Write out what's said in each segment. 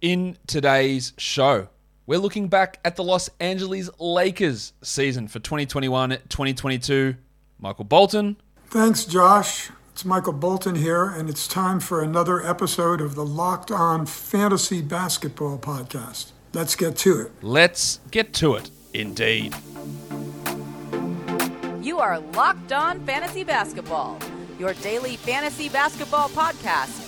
In today's show, we're looking back at the Los Angeles Lakers season for 2021 2022. Michael Bolton. Thanks, Josh. It's Michael Bolton here, and it's time for another episode of the Locked On Fantasy Basketball Podcast. Let's get to it. Let's get to it, indeed. You are Locked On Fantasy Basketball, your daily fantasy basketball podcast,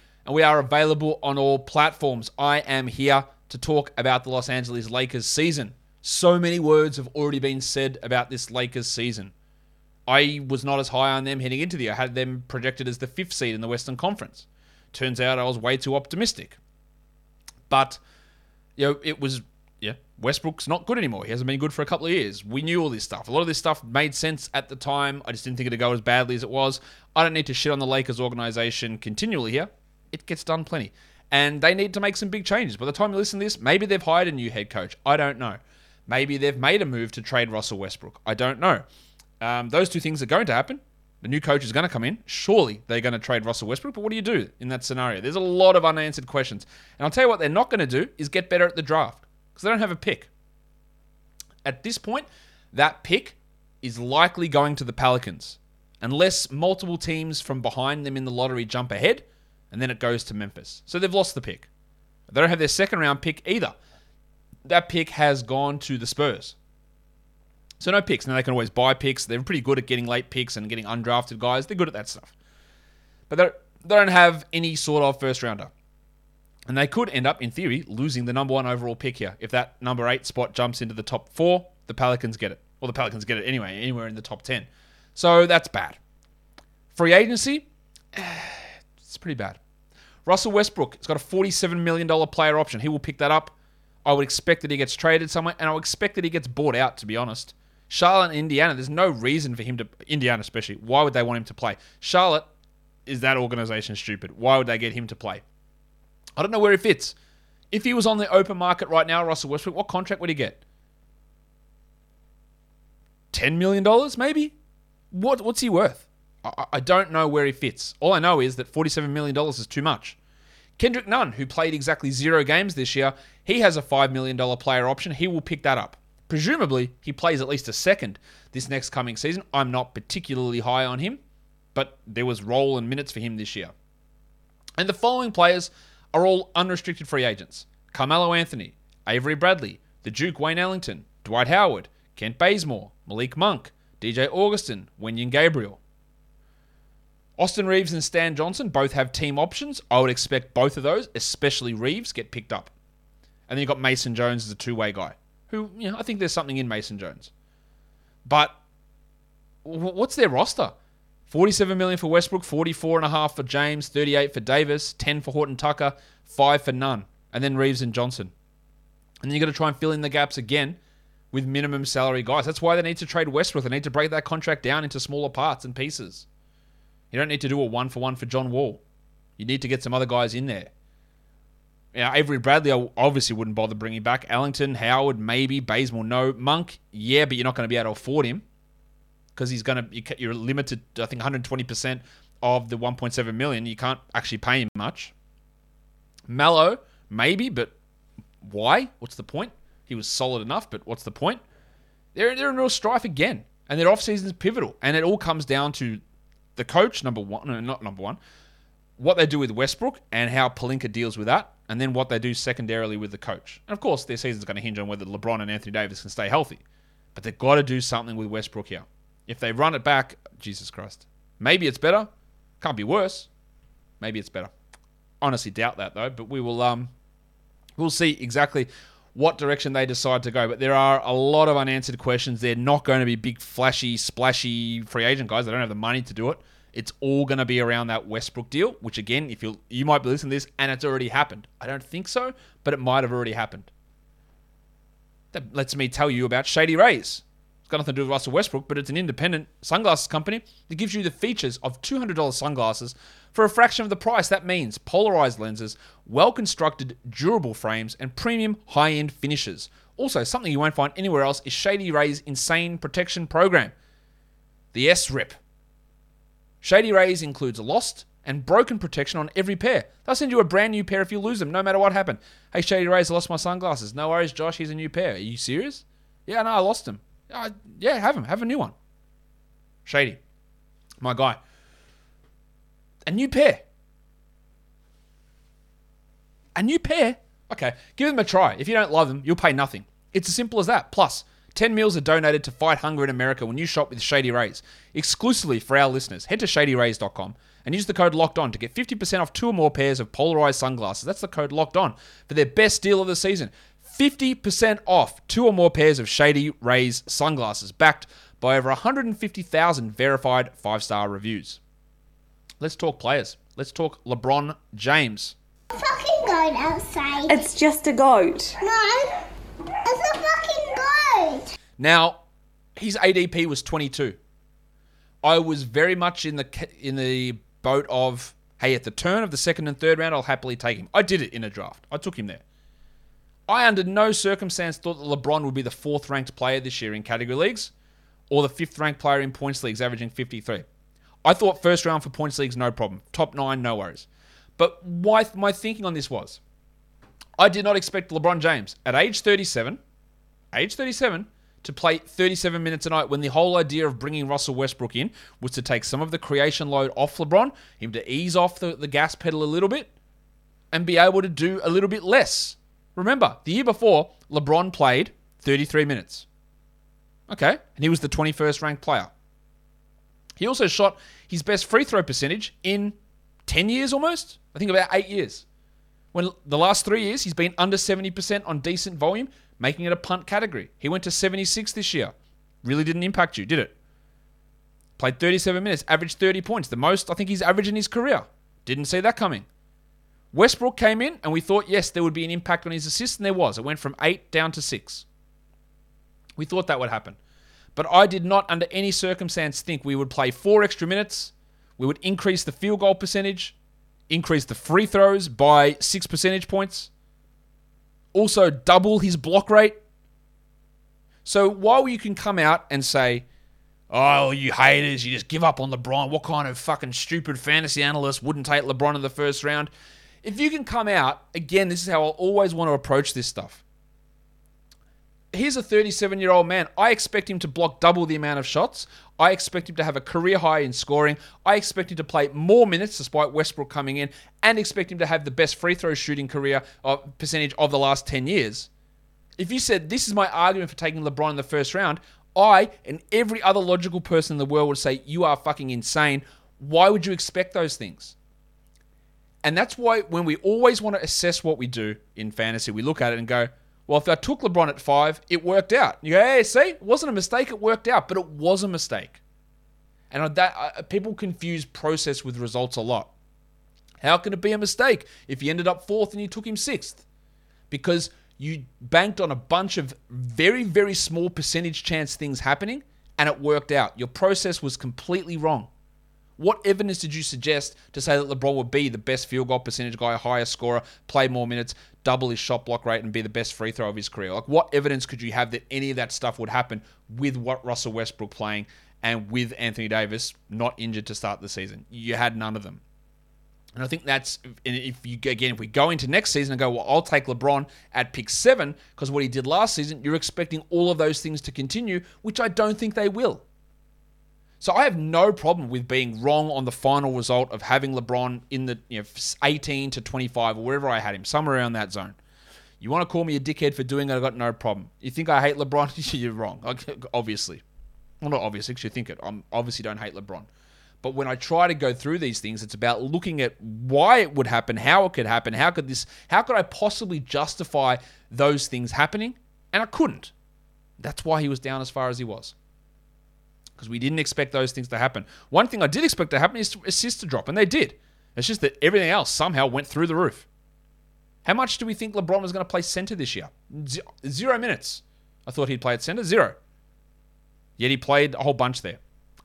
and we are available on all platforms. I am here to talk about the Los Angeles Lakers season. So many words have already been said about this Lakers season. I was not as high on them heading into the year. I had them projected as the fifth seed in the Western Conference. Turns out I was way too optimistic. But, you know, it was, yeah, Westbrook's not good anymore. He hasn't been good for a couple of years. We knew all this stuff. A lot of this stuff made sense at the time. I just didn't think it'd go as badly as it was. I don't need to shit on the Lakers organization continually here. It gets done plenty. And they need to make some big changes. By the time you listen to this, maybe they've hired a new head coach. I don't know. Maybe they've made a move to trade Russell Westbrook. I don't know. Um, those two things are going to happen. The new coach is going to come in. Surely they're going to trade Russell Westbrook. But what do you do in that scenario? There's a lot of unanswered questions. And I'll tell you what they're not going to do is get better at the draft because they don't have a pick. At this point, that pick is likely going to the Pelicans unless multiple teams from behind them in the lottery jump ahead and then it goes to Memphis. So they've lost the pick. They don't have their second round pick either. That pick has gone to the Spurs. So no picks. Now they can always buy picks. They're pretty good at getting late picks and getting undrafted guys. They're good at that stuff. But they don't have any sort of first rounder. And they could end up, in theory, losing the number one overall pick here. If that number eight spot jumps into the top four, the Pelicans get it. Well, the Pelicans get it anyway, anywhere in the top 10. So that's bad. Free agency, it's pretty bad. Russell Westbrook has got a $47 million player option. He will pick that up. I would expect that he gets traded somewhere, and I would expect that he gets bought out, to be honest. Charlotte, Indiana, there's no reason for him to, Indiana especially, why would they want him to play? Charlotte, is that organization stupid? Why would they get him to play? I don't know where he fits. If he was on the open market right now, Russell Westbrook, what contract would he get? $10 million, maybe? What, what's he worth? I, don't know where he fits. All I know is that $47 million is too much. Kendrick Nunn, who played exactly zero games this year, he has a $5 million player option. He will pick that up. Presumably, he plays at least a second this next coming season. I'm not particularly high on him, but there was role and minutes for him this year. And the following players are all unrestricted free agents Carmelo Anthony, Avery Bradley, the Duke Wayne Ellington, Dwight Howard, Kent Bazemore, Malik Monk, DJ Augustin, Wenyen Gabriel. Austin Reaves and Stan Johnson both have team options. I would expect both of those, especially Reaves, get picked up. And then you've got Mason Jones as a two way guy who you know I think there's something in Mason Jones. But what's their roster? 47 million for Westbrook, 44 and a half for James, 38 for Davis, 10 for Horton Tucker, 5 for Nunn, and then Reaves and Johnson. And then you've got to try and fill in the gaps again with minimum salary guys. That's why they need to trade Westbrook. They need to break that contract down into smaller parts and pieces. You don't need to do a one for one for John Wall. You need to get some other guys in there. Know, Avery Bradley, I obviously wouldn't bother bringing back. Ellington, Howard, maybe. Bazemore, no. Monk, yeah, but you're not going to be able to afford him because he's going to. You're limited. I think 120 percent of the 1.7 million. You can't actually pay him much. Melo, maybe, but why? What's the point? He was solid enough, but what's the point? They're they're in real strife again, and their off season is pivotal, and it all comes down to the coach, number one, no, not number one, what they do with Westbrook and how Pelinka deals with that, and then what they do secondarily with the coach. And of course, their season's going to hinge on whether LeBron and Anthony Davis can stay healthy. But they've got to do something with Westbrook here. If they run it back, Jesus Christ. Maybe it's better. Can't be worse. Maybe it's better. Honestly, doubt that though. But we will um, we'll see exactly what direction they decide to go. But there are a lot of unanswered questions. They're not going to be big, flashy, splashy free agent guys. They don't have the money to do it. It's all going to be around that Westbrook deal, which again, if you you might be listening to this and it's already happened. I don't think so, but it might have already happened. That lets me tell you about Shady Rays. Got nothing to do with Russell Westbrook, but it's an independent sunglasses company that gives you the features of $200 sunglasses for a fraction of the price. That means polarized lenses, well constructed, durable frames, and premium high end finishes. Also, something you won't find anywhere else is Shady Rays' insane protection program, the S-RIP. Shady Rays includes lost and broken protection on every pair. They'll send you a brand new pair if you lose them, no matter what happened. Hey, Shady Rays, I lost my sunglasses. No worries, Josh, here's a new pair. Are you serious? Yeah, no, I lost them. Uh, yeah, have them. Have a new one. Shady. My guy. A new pair. A new pair? Okay, give them a try. If you don't love them, you'll pay nothing. It's as simple as that. Plus, 10 meals are donated to fight hunger in America when you shop with Shady Rays. Exclusively for our listeners, head to shadyrays.com and use the code locked on to get 50% off two or more pairs of polarized sunglasses. That's the code locked on for their best deal of the season. 50% off two or more pairs of Shady Rays sunglasses, backed by over 150,000 verified five star reviews. Let's talk players. Let's talk LeBron James. A fucking goat outside. It's just a goat. no, it's a fucking goat. Now, his ADP was 22. I was very much in the in the boat of hey, at the turn of the second and third round, I'll happily take him. I did it in a draft. I took him there. I, under no circumstance, thought that LeBron would be the fourth ranked player this year in category leagues or the fifth ranked player in points leagues, averaging 53. I thought first round for points leagues, no problem. Top nine, no worries. But why my thinking on this was I did not expect LeBron James at age 37, age 37, to play 37 minutes a night when the whole idea of bringing Russell Westbrook in was to take some of the creation load off LeBron, him to ease off the, the gas pedal a little bit, and be able to do a little bit less. Remember, the year before, LeBron played 33 minutes. Okay, and he was the 21st ranked player. He also shot his best free throw percentage in 10 years almost. I think about eight years. When the last three years, he's been under 70% on decent volume, making it a punt category. He went to 76 this year. Really didn't impact you, did it? Played 37 minutes, averaged 30 points, the most I think he's averaged in his career. Didn't see that coming. Westbrook came in, and we thought, yes, there would be an impact on his assists, and there was. It went from eight down to six. We thought that would happen. But I did not, under any circumstance, think we would play four extra minutes. We would increase the field goal percentage, increase the free throws by six percentage points, also double his block rate. So while you can come out and say, oh, you haters, you just give up on LeBron, what kind of fucking stupid fantasy analyst wouldn't take LeBron in the first round? If you can come out, again, this is how I'll always want to approach this stuff here's a 37 year old man. I expect him to block double the amount of shots. I expect him to have a career high in scoring. I expect him to play more minutes despite Westbrook coming in, and expect him to have the best free throw shooting career uh, percentage of the last 10 years. If you said this is my argument for taking LeBron in the first round, I and every other logical person in the world would say you are fucking insane. Why would you expect those things? And that's why when we always want to assess what we do in fantasy, we look at it and go, well, if I took LeBron at five, it worked out. You go, hey, see, it wasn't a mistake, it worked out, but it was a mistake. And that uh, people confuse process with results a lot. How can it be a mistake if you ended up fourth and you took him sixth? Because you banked on a bunch of very, very small percentage chance things happening and it worked out. Your process was completely wrong. What evidence did you suggest to say that LeBron would be the best field goal percentage guy, higher scorer, play more minutes, double his shot block rate, and be the best free throw of his career? Like, what evidence could you have that any of that stuff would happen with what Russell Westbrook playing and with Anthony Davis not injured to start the season? You had none of them. And I think that's if you again if we go into next season and go, well, I'll take LeBron at pick seven because what he did last season, you're expecting all of those things to continue, which I don't think they will. So I have no problem with being wrong on the final result of having LeBron in the you know 18 to 25 or wherever I had him, somewhere around that zone. You want to call me a dickhead for doing it? I've got no problem. You think I hate LeBron? You're wrong. Obviously, well, not obviously, because you think it. I obviously don't hate LeBron. But when I try to go through these things, it's about looking at why it would happen, how it could happen, how could this, how could I possibly justify those things happening? And I couldn't. That's why he was down as far as he was because we didn't expect those things to happen. One thing I did expect to happen is assists to drop, and they did. It's just that everything else somehow went through the roof. How much do we think LeBron is going to play center this year? Zero minutes. I thought he'd play at center. Zero. Yet he played a whole bunch there.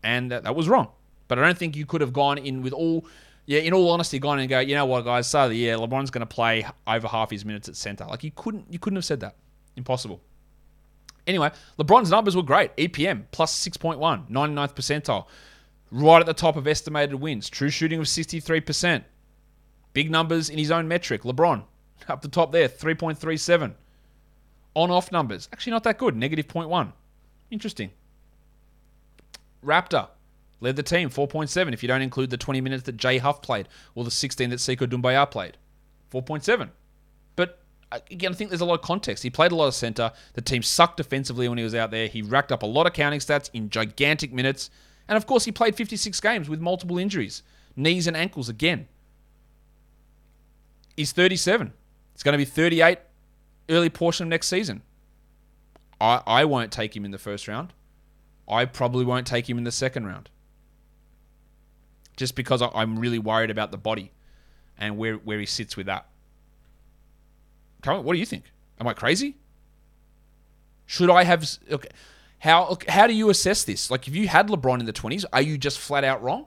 And that, was wrong. But I don't think you could have gone in with all, yeah, in all honesty, gone and go, you know what, guys, start of the year, LeBron's going to play over half his minutes at center. Like you couldn't, you couldn't have said that. Impossible. Anyway, LeBron's numbers were great. EPM plus 6.1, 99th percentile. Right at the top of estimated wins. True shooting of 63%. Big numbers in his own metric. LeBron, up the top there, 3.37. On off numbers, actually not that good, negative 0.1. Interesting. Raptor led the team, 4.7 if you don't include the 20 minutes that Jay Huff played or the 16 that Sekou Doumbouya played. 4.7. Again, I think there's a lot of context. He played a lot of center. The team sucked defensively when he was out there. He racked up a lot of counting stats in gigantic minutes. And of course, he played 56 games with multiple injuries, knees and ankles again. He's 37. It's going to be 38 early portion of next season. I, I won't take him in the first round. I probably won't take him in the second round. Just because I'm really worried about the body and where, where he sits with that. What do you think? Am I crazy? Should I have? Okay, how how do you assess this? Like, if you had LeBron in the twenties, are you just flat out wrong?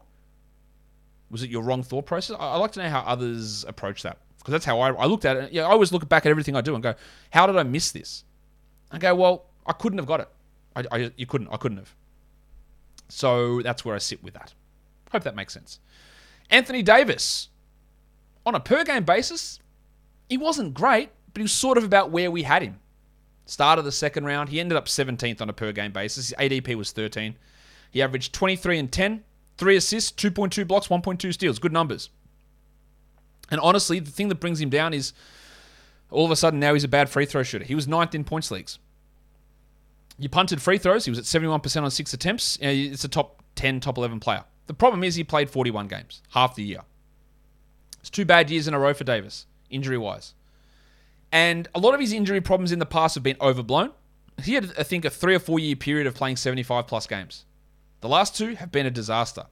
Was it your wrong thought process? I, would like to know how others approach that because that's how I, I looked at it. Yeah, I always look back at everything I do and go, how did I miss this? I go, well, I couldn't have got it. I, I you couldn't. I couldn't have. So that's where I sit with that. Hope that makes sense. Anthony Davis, on a per game basis, he wasn't great, but he was sort of about where we had him. Start of the second round, he ended up 17th on a per game basis. His ADP was 13. He averaged 23 and 10, three assists, 2.2 blocks, 1.2 steals. Good numbers. And honestly, the thing that brings him down is all of a sudden now he's a bad free throw shooter. He was ninth in points leagues. You punted free throws. He was at 71% on six attempts. Uh, it's a top 10, top 11 player. The problem is he played 41 games, half the year. It's two bad years in a row for Davis, injury wise. And a lot of his injury problems in the past have been overblown. He had, I think, a three or four year period of playing 75 plus games. The last two have been a disaster.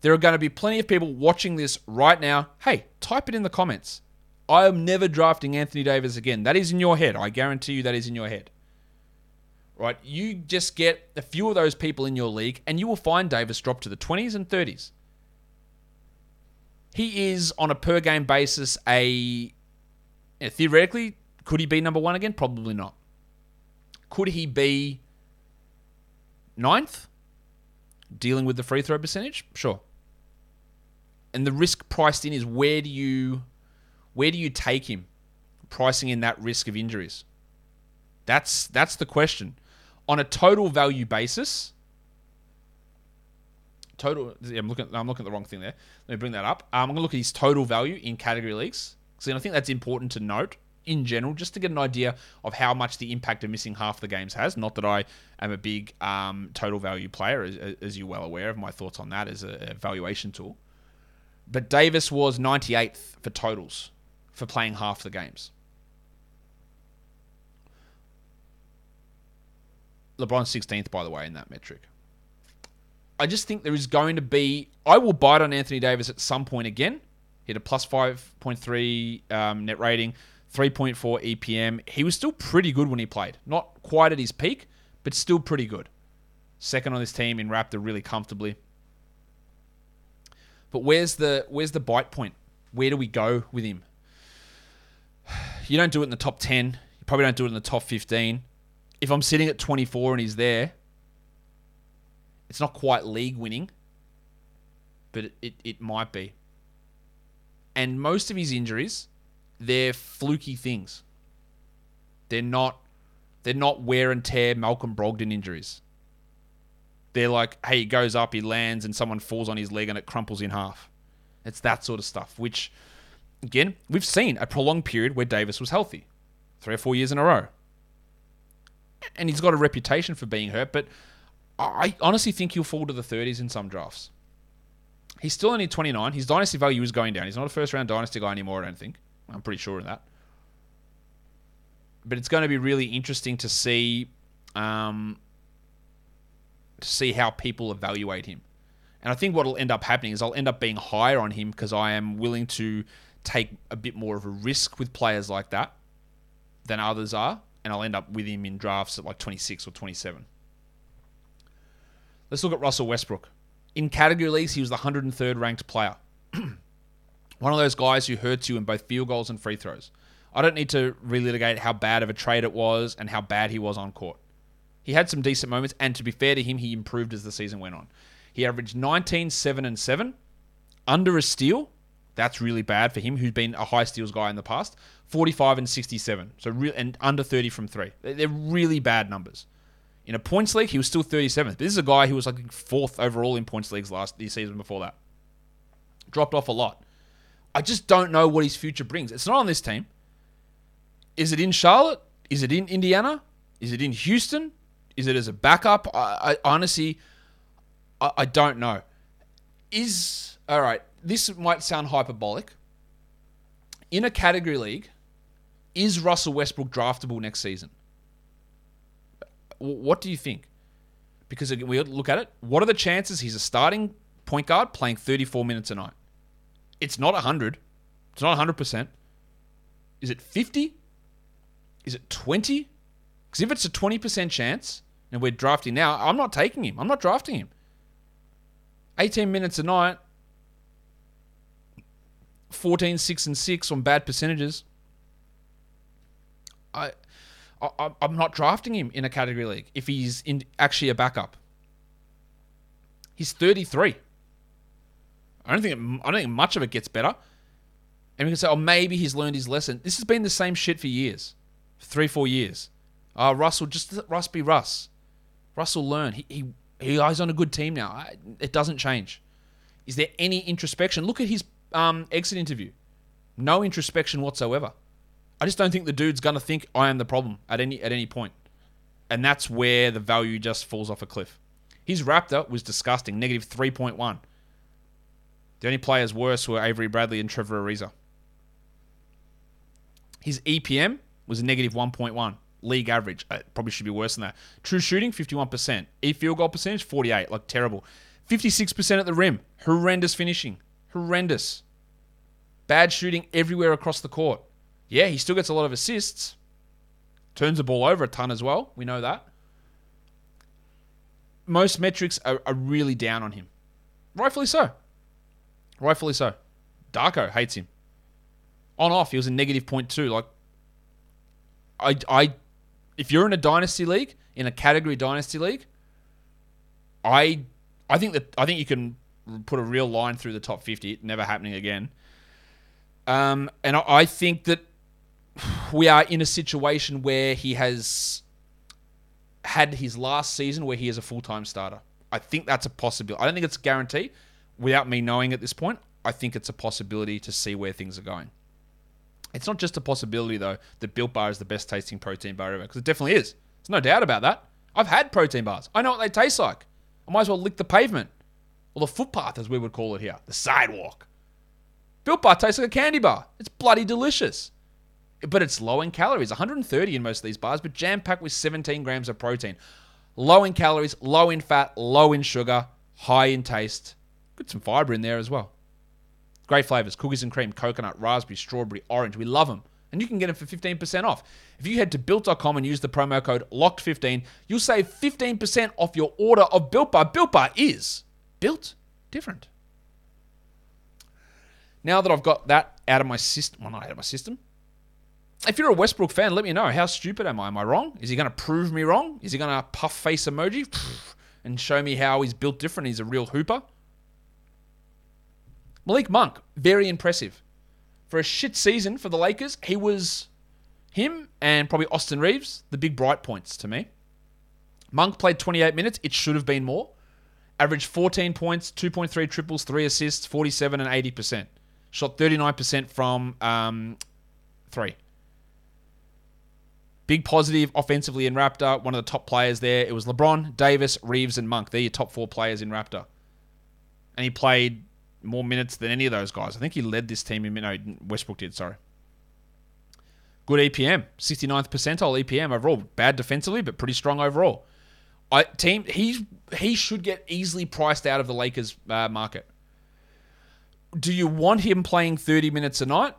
There are going to be plenty of people watching this right now. Hey, type it in the comments. I am never drafting Anthony Davis again. That is in your head. I guarantee you that is in your head. Right? You just get a few of those people in your league, and you will find Davis drop to the 20s and 30s. He is, on a per game basis, a theoretically, could he be number one again? Probably not. Could he be ninth? Dealing with the free throw percentage? Sure. And the risk priced in is where do you where do you take him? Pricing in that risk of injuries. That's that's the question. On a total value basis, total. Yeah, I'm looking. I'm looking at the wrong thing there. Let me bring that up. Um, I'm going to look at his total value in category leagues. So I think that's important to note in general, just to get an idea of how much the impact of missing half the games has. Not that I am a big um, total value player, as, as, you're well aware of my thoughts on that as a valuation tool. But Davis was 98th for totals for playing half the games. LeBron 16th, by the way, in that metric. I just think there is going to be. I will bite on Anthony Davis at some point again he had a plus 5.3 um, net rating, 3.4 EPM. He was still pretty good when he played. Not quite at his peak, but still pretty good. Second on this team in Raptor really comfortably. But where's the where's the bite point? Where do we go with him? You don't do it in the top 10. You probably don't do it in the top 15. If I'm sitting at 24 and he's there, it's not quite league winning, but it, it, it might be and most of his injuries, they're fluky things. They're not they're not wear and tear Malcolm Brogdon injuries. They're like, hey, he goes up, he lands, and someone falls on his leg and it crumples in half. It's that sort of stuff, which, again, we've seen a prolonged period where Davis was healthy. Three or four years in a row. And he's got a reputation for being hurt, but I honestly think he'll fall to the 30s in some drafts. He's still only 29. His dynasty value is going down. He's not a first round dynasty guy anymore, I don't think. I'm pretty sure of that. But it's going to be really interesting to see um, to see how people evaluate him. And I think what will end up happening is I'll end up being higher on him because I am willing to take a bit more of a risk with players like that than others are. And I'll end up with him in drafts at like 26 or 27. Let's look at Russell Westbrook. In category leagues, he was the 103rd ranked player. One of those guys who hurts you in both field goals and free throws. I don't need to relitigate how bad of a trade it was and how bad he was on court. He had some decent moments, and to be fair to him, he improved as the season went on. He averaged 19, 7, and 7, under a steal. That's really bad for him, who's been a high steals guy in the past. 45 and 67, so real and under 30 from three. They're really bad numbers. In a points league, he was still 37th. This is a guy who was like fourth overall in points leagues last the season before that. Dropped off a lot. I just don't know what his future brings. It's not on this team. Is it in Charlotte? Is it in Indiana? Is it in Houston? Is it as a backup? I, I honestly, I, I don't know. Is all right. This might sound hyperbolic. In a category league, is Russell Westbrook draftable next season? What do you think? Because we look at it. What are the chances he's a starting point guard playing 34 minutes a night? It's not 100. It's not 100%. Is it 50? Is it 20? Because if it's a 20% chance and we're drafting now, I'm not taking him. I'm not drafting him. 18 minutes a night, 14, 6, and 6 on bad percentages. I, I, I'm not drafting him in a category league if he's in actually a backup. He's 33. I don't think I don't think much of it gets better. And we can say, oh, maybe he's learned his lesson. This has been the same shit for years, three, four years. Uh, Russell, just let Russ be Russ. Russell learn. He, he, he's on a good team now. It doesn't change. Is there any introspection? Look at his um, exit interview. No introspection whatsoever. I just don't think the dude's gonna think I am the problem at any at any point, and that's where the value just falls off a cliff. His Raptor was disgusting, negative three point one. The only players worse were Avery Bradley and Trevor Ariza. His EPM was a negative 1.1. League average. Uh, probably should be worse than that. True shooting, 51%. E field goal percentage, 48. Like terrible. 56% at the rim. Horrendous finishing. Horrendous. Bad shooting everywhere across the court. Yeah, he still gets a lot of assists. Turns the ball over a ton as well. We know that. Most metrics are, are really down on him. Rightfully so. Rightfully so. Darko hates him. On off, he was a negative point two. Like, I, I, if you're in a dynasty league, in a category dynasty league, I, I think that I think you can put a real line through the top fifty. Never happening again. Um, and I, I think that we are in a situation where he has had his last season where he is a full time starter. I think that's a possibility. I don't think it's a guarantee. Without me knowing at this point, I think it's a possibility to see where things are going. It's not just a possibility though that Built Bar is the best tasting protein bar ever, because it definitely is. There's no doubt about that. I've had protein bars. I know what they taste like. I might as well lick the pavement, or the footpath as we would call it here, the sidewalk. Built Bar tastes like a candy bar. It's bloody delicious but it's low in calories. 130 in most of these bars but jam packed with 17 grams of protein. Low in calories low in fat low in sugar high in taste. Put some fiber in there as well. Great flavors cookies and cream coconut raspberry strawberry orange. We love them and you can get them for 15% off. If you head to built.com and use the promo code locked15 you'll save 15% off your order of built bar. Built bar is built different. Now that i've got that out of my system well not out of my system if you're a Westbrook fan, let me know. How stupid am I? Am I wrong? Is he going to prove me wrong? Is he going to puff face emoji and show me how he's built different? He's a real hooper. Malik Monk, very impressive. For a shit season for the Lakers, he was him and probably Austin Reaves, the big bright points to me. Monk played 28 minutes. It should have been more. Averaged 14 points, 2.3 triples, 3 assists, 47 and 80%. Shot 39% from um, 3. Big positive offensively in Raptor. One of the top players there. It was LeBron, Davis, Reaves, and Monk. They're your top four players in Raptor. And he played more minutes than any of those guys. I think he led this team in no Westbrook did, sorry. Good EPM, 69th percentile EPM overall. Bad defensively, but pretty strong overall. I team he he should get easily priced out of the Lakers uh, market. Do you want him playing 30 minutes a night?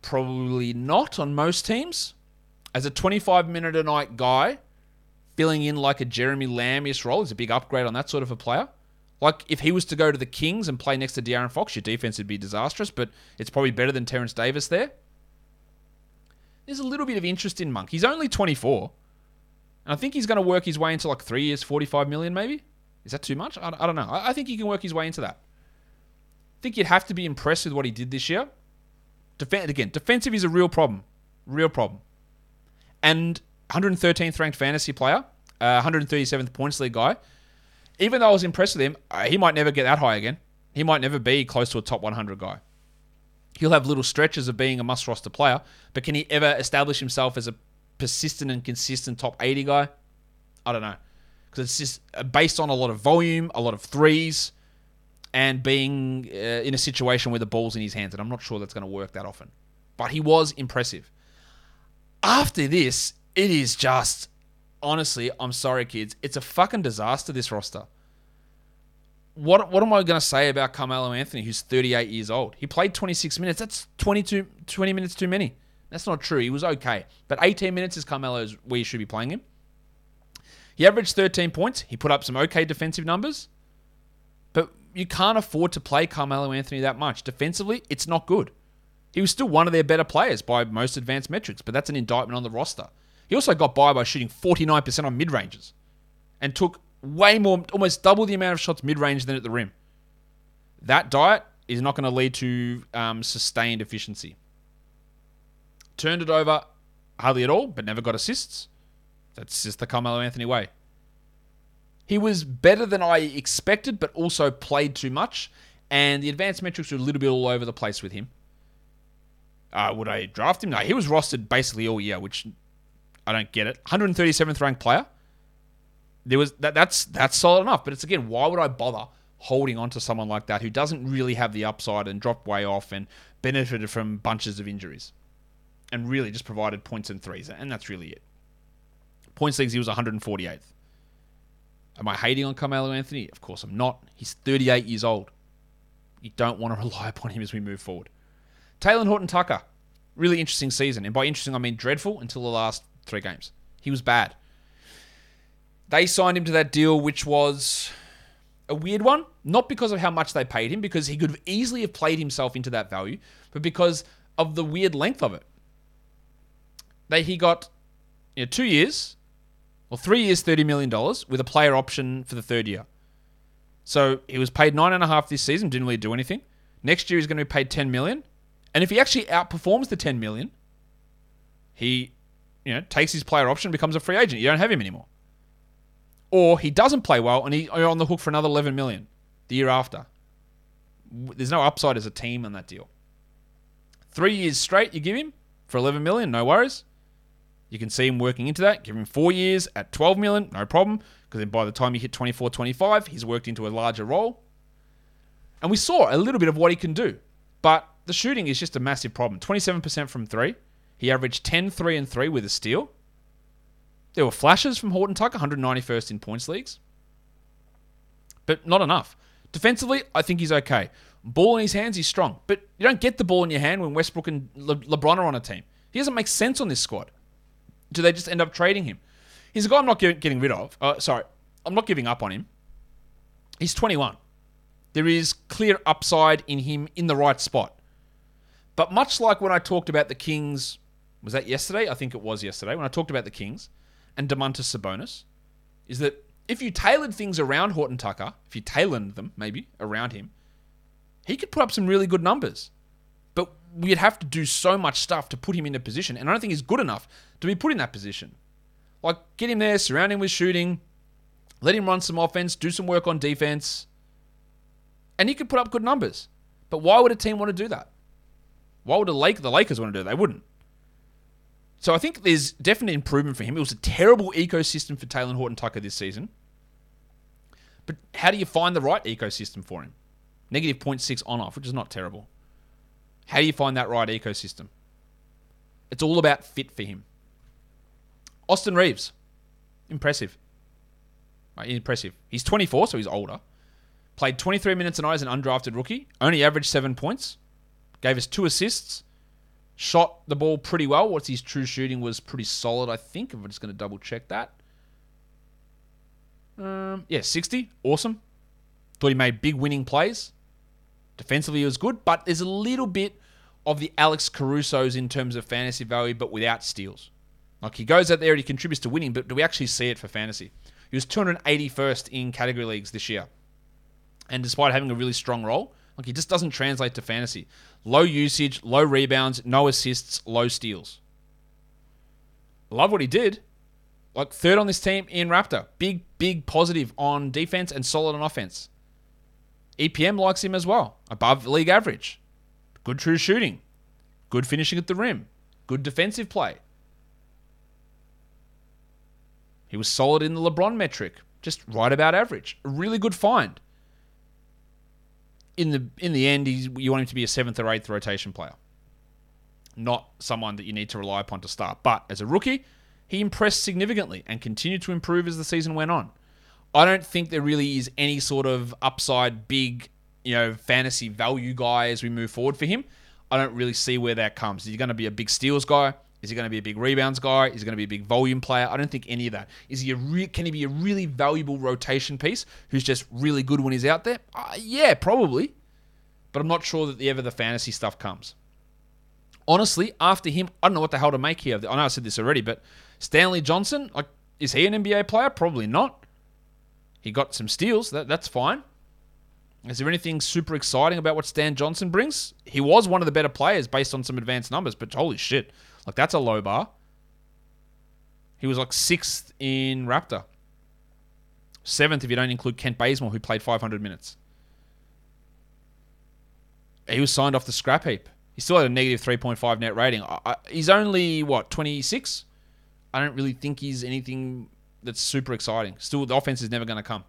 Probably not on most teams. As a 25 minute a night guy, filling in like a Jeremy Lamb-ish role is a big upgrade on that sort of a player. Like if he was to go to the Kings and play next to De'Aaron Fox, your defense would be disastrous, but it's probably better than Terence Davis there. There's a little bit of interest in Monk. He's only 24. And I think he's going to work his way into like three years, 45 million maybe. Is that too much? I, don't know. I, think he can work his way into that. I think you'd have to be impressed with what he did this year. Defen- again, defensive is a real problem. Real problem. And 113th ranked fantasy player, uh, 137th points league guy. Even though I was impressed with him, uh, he might never get that high again. He might never be close to a top 100 guy. He'll have little stretches of being a must roster player, but can he ever establish himself as a persistent and consistent top 80 guy? I don't know. Because it's just uh, based on a lot of volume, a lot of threes, and being uh, in a situation where the ball's in his hands. And I'm not sure that's going to work that often. But he was impressive. After this, it is just, honestly, I'm sorry, kids. It's a fucking disaster, this roster. What, what am I going to say about Carmelo Anthony, who's 38 years old? He played 26 minutes. That's 22, 20 minutes too many. That's not true. He was okay. But 18 minutes is Carmelo's where you should be playing him. He averaged 13 points. He put up some okay defensive numbers. But you can't afford to play Carmelo Anthony that much. Defensively, it's not good. He was still one of their better players by most advanced metrics, but that's an indictment on the roster. He also got by by shooting 49% on mid ranges and took way more, almost double the amount of shots mid range than at the rim. That diet is not going to lead to um, sustained efficiency. Turned it over hardly at all, but never got assists. That's just the Carmelo Anthony way. He was better than I expected, but also played too much, and the advanced metrics were a little bit all over the place with him. Uh, would I draft him? No, he was rostered basically all year, which I don't get it. 137th ranked player. There was that. That's that's solid enough. But it's again, why would I bother holding on to someone like that who doesn't really have the upside and dropped way off and benefited from bunches of injuries, and really just provided points and threes, and that's really it. Points leagues, he was 148th. Am I hating on Carmelo Anthony? Of course I'm not. He's 38 years old. You don't want to rely upon him as we move forward. Talen Horton Tucker, really interesting season. And by interesting, I mean dreadful until the last three games. He was bad. They signed him to that deal, which was a weird one. Not because of how much they paid him, because he could easily have played himself into that value, but because of the weird length of it. They he got you know, two years, or three years, thirty million dollars, with a player option for the third year. So he was paid nine and a half this season, didn't really do anything. Next year he's going to be paid ten million, and if he actually outperforms the ten million, he, you know, takes his player option, becomes a free agent. You don't have him anymore. Or he doesn't play well, and he, you're on the hook for another eleven million the year after. There's no upside as a team on that deal. Three years straight, you give him for eleven million, no worries. You can see him working into that. Give him four years at 12 million, no problem. Because then by the time you hit 24, 25, he's worked into a larger role. And we saw a little bit of what he can do. But the shooting is just a massive problem. 27% from three. He averaged 10, 3, and 3 with a steal. There were flashes from Horton Tucker, 191st in points leagues. But not enough. Defensively, I think he's okay. Ball in his hands, he's strong. But you don't get the ball in your hand when Westbrook and Le- LeBron are on a team. He doesn't make sense on this squad do they just end up trading him? He's a guy I'm not getting rid of. Uh, sorry, I'm not giving up on him. He's 21. There is clear upside in him in the right spot. But much like when I talked about the Kings, was that yesterday? I think it was yesterday when I talked about the Kings and Domantas Sabonis, is that if you tailored things around Horton Tucker, if you tailored them maybe around him, he could put up some really good numbers But we'd have to do so much stuff to put him in a position, and I don't think he's good enough to be put in that position. Like, get him there, surround him with shooting, let him run some offense, do some work on defense, and he could put up good numbers. But why would a team want to do that? Why would the, Lake, the Lakers want to do that? They wouldn't. So I think there's definite improvement for him. It was a terrible ecosystem for Talen Horton Tucker this season. But how do you find the right ecosystem for him? Negative 0.6 on off, which is not terrible. How do you find that right ecosystem? It's all about fit for him. Austin Reaves, impressive. Impressive. He's 24, so he's older. Played 23 minutes a night as an undrafted rookie. Only averaged seven points. Gave us two assists. Shot the ball pretty well. What's his true shooting was pretty solid, I think. I'm just going to double check that. Um, yeah, 60. Awesome. Thought he made big winning plays. Defensively, he was good, but there's a little bit of the Alex Caruso's in terms of fantasy value, but without steals. Like he goes out there and he contributes to winning, but do we actually see it for fantasy? He was 281st in category leagues this year. And despite having a really strong role, like he just doesn't translate to fantasy. Low usage, low rebounds, no assists, low steals. Love what he did. Like third on this team in Raptor. Big, big positive on defense and solid on offense. EPM likes him as well. Above league average. Good true shooting. Good finishing at the rim. Good defensive play. He was solid in the LeBron metric, just right about average. A really good find. In the in the end, he's, you want him to be a seventh or eighth rotation player, not someone that you need to rely upon to start. But as a rookie, he impressed significantly and continued to improve as the season went on. I don't think there really is any sort of upside big, you know, fantasy value guy as we move forward for him. I don't really see where that comes. Is he going to be a big steals guy? Is he going to be a big rebounds guy? Is he going to be a big volume player? I don't think any of that. Is he a re- can he be a really valuable rotation piece who's just really good when he's out there? Uh, yeah, probably. But I'm not sure that the, ever the fantasy stuff comes. Honestly, after him, I don't know what the hell to make here. I know I said this already, but Stanley Johnson, like, is he an NBA player? Probably not. He got some steals. That, that's fine. Is there anything super exciting about what Stan Johnson brings? He was one of the better players based on some advanced numbers, but holy shit. Like, that's a low bar. He was like sixth in Raptor. Seventh if you don't include Kent Bazemore, who played 500 minutes. He was signed off the scrap heap. He still had a negative 3.5 net rating. I, I, he's only, what, 26? I don't really think he's anything that's super exciting. Still, the offense is never going to come.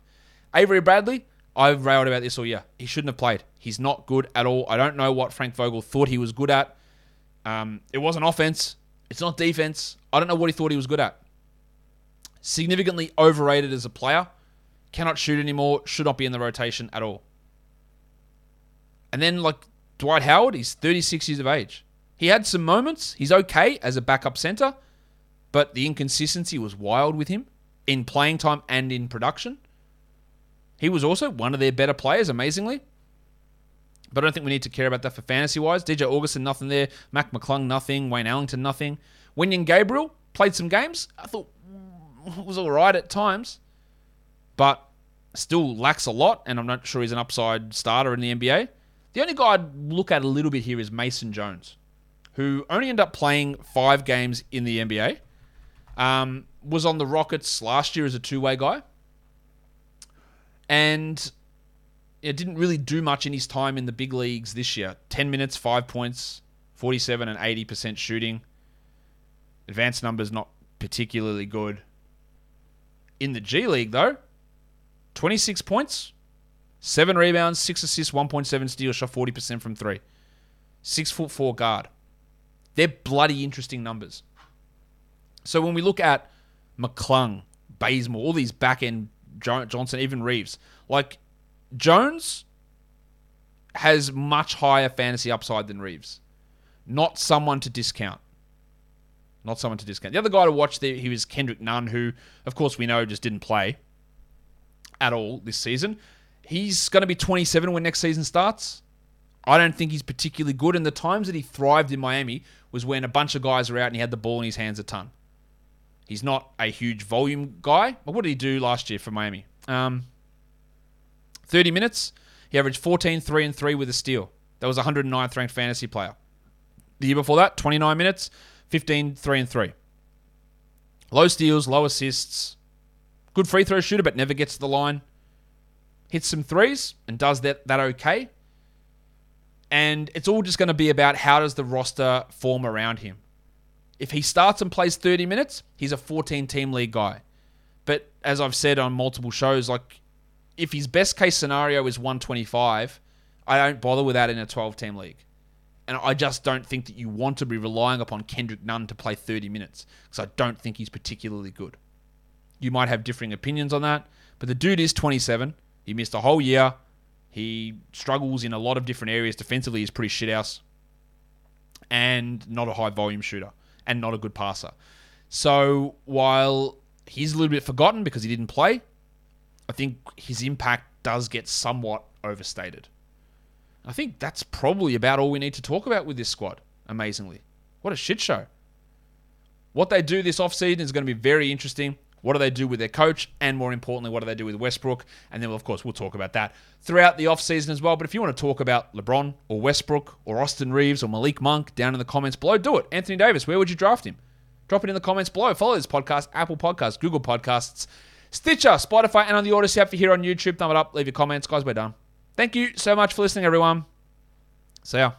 Avery Bradley, I've railed about this all year. He shouldn't have played. He's not good at all. I don't know what Frank Vogel thought he was good at. Um, it wasn't offense. It's not defense. I don't know what he thought he was good at. Significantly overrated as a player. Cannot shoot anymore. Should not be in the rotation at all. And then, like Dwight Howard, he's 36 years of age. He had some moments. He's okay as a backup center, but the inconsistency was wild with him in playing time and in production. He was also one of their better players, amazingly. But I don't think we need to care about that for fantasy wise. DJ Augustin, nothing there. Mac McClung, nothing. Wayne Ellington, nothing. Wenyen Gabriel played some games. I thought it was all right at times, but still lacks a lot. And I'm not sure he's an upside starter in the NBA. The only guy I'd look at a little bit here is Mason Jones, who only ended up playing five games in the NBA. Um, was on the Rockets last year as a two way guy. And it didn't really do much in his time in the big leagues this year. 10 minutes, 5 points, 47 and 80% shooting. Advanced numbers not particularly good. In the G League, though, 26 points, 7 rebounds, 6 assists, 1.7 steals, shot 40% from 3. 6 foot 4 guard. They're bloody interesting numbers. So when we look at McClung, Bazemore, all these back end Johnson, even Reaves, like Jones has much higher fantasy upside than Reaves. Not someone to discount. Not someone to discount. The other guy to watch there, he was Kendrick Nunn, who, of course, we know just didn't play at all this season. He's going to be 27 when next season starts. I don't think he's particularly good. And the times that he thrived in Miami was when a bunch of guys are out and he had the ball in his hands a ton. He's not a huge volume guy. But what did he do last year for Miami? Um, 30 minutes. He averaged 14, 3, and 3 with a steal. That was 109th ranked fantasy player. The year before that, 29 minutes, 15, 3, and 3. Low steals, low assists. Good free throw shooter, but never gets to the line. Hits some threes and does that, that okay. And it's all just going to be about how does the roster form around him. If he starts and plays 30 minutes, he's a 14 team league guy. But as I've said on multiple shows, like if his best case scenario is 125, I don't bother with that in a 12 team league. And I just don't think that you want to be relying upon Kendrick Nunn to play 30 minutes because I don't think he's particularly good. You might have differing opinions on that, But the dude is 27. He missed a whole year. He struggles in a lot of different areas. Defensively, he's pretty shithouse. And not a high volume shooter. And not a good passer. So while he's a little bit forgotten because he didn't play, I think his impact does get somewhat overstated. I think that's probably about all we need to talk about with this squad, amazingly. What a shit show. What they do this offseason is going to be very interesting. What do they do with their coach? And more importantly, what do they do with Westbrook? And then, of course, we'll talk about that throughout the offseason as well. But if you want to talk about LeBron or Westbrook or Austin Reaves or Malik Monk down in the comments below, do it. Anthony Davis, where would you draft him? Drop it in the comments below. Follow this podcast, Apple Podcasts, Google Podcasts, Stitcher, Spotify, and on the Odyssey app. You're here on YouTube, thumb it up, leave your comments. Guys, we're done. Thank you so much for listening, everyone. See ya.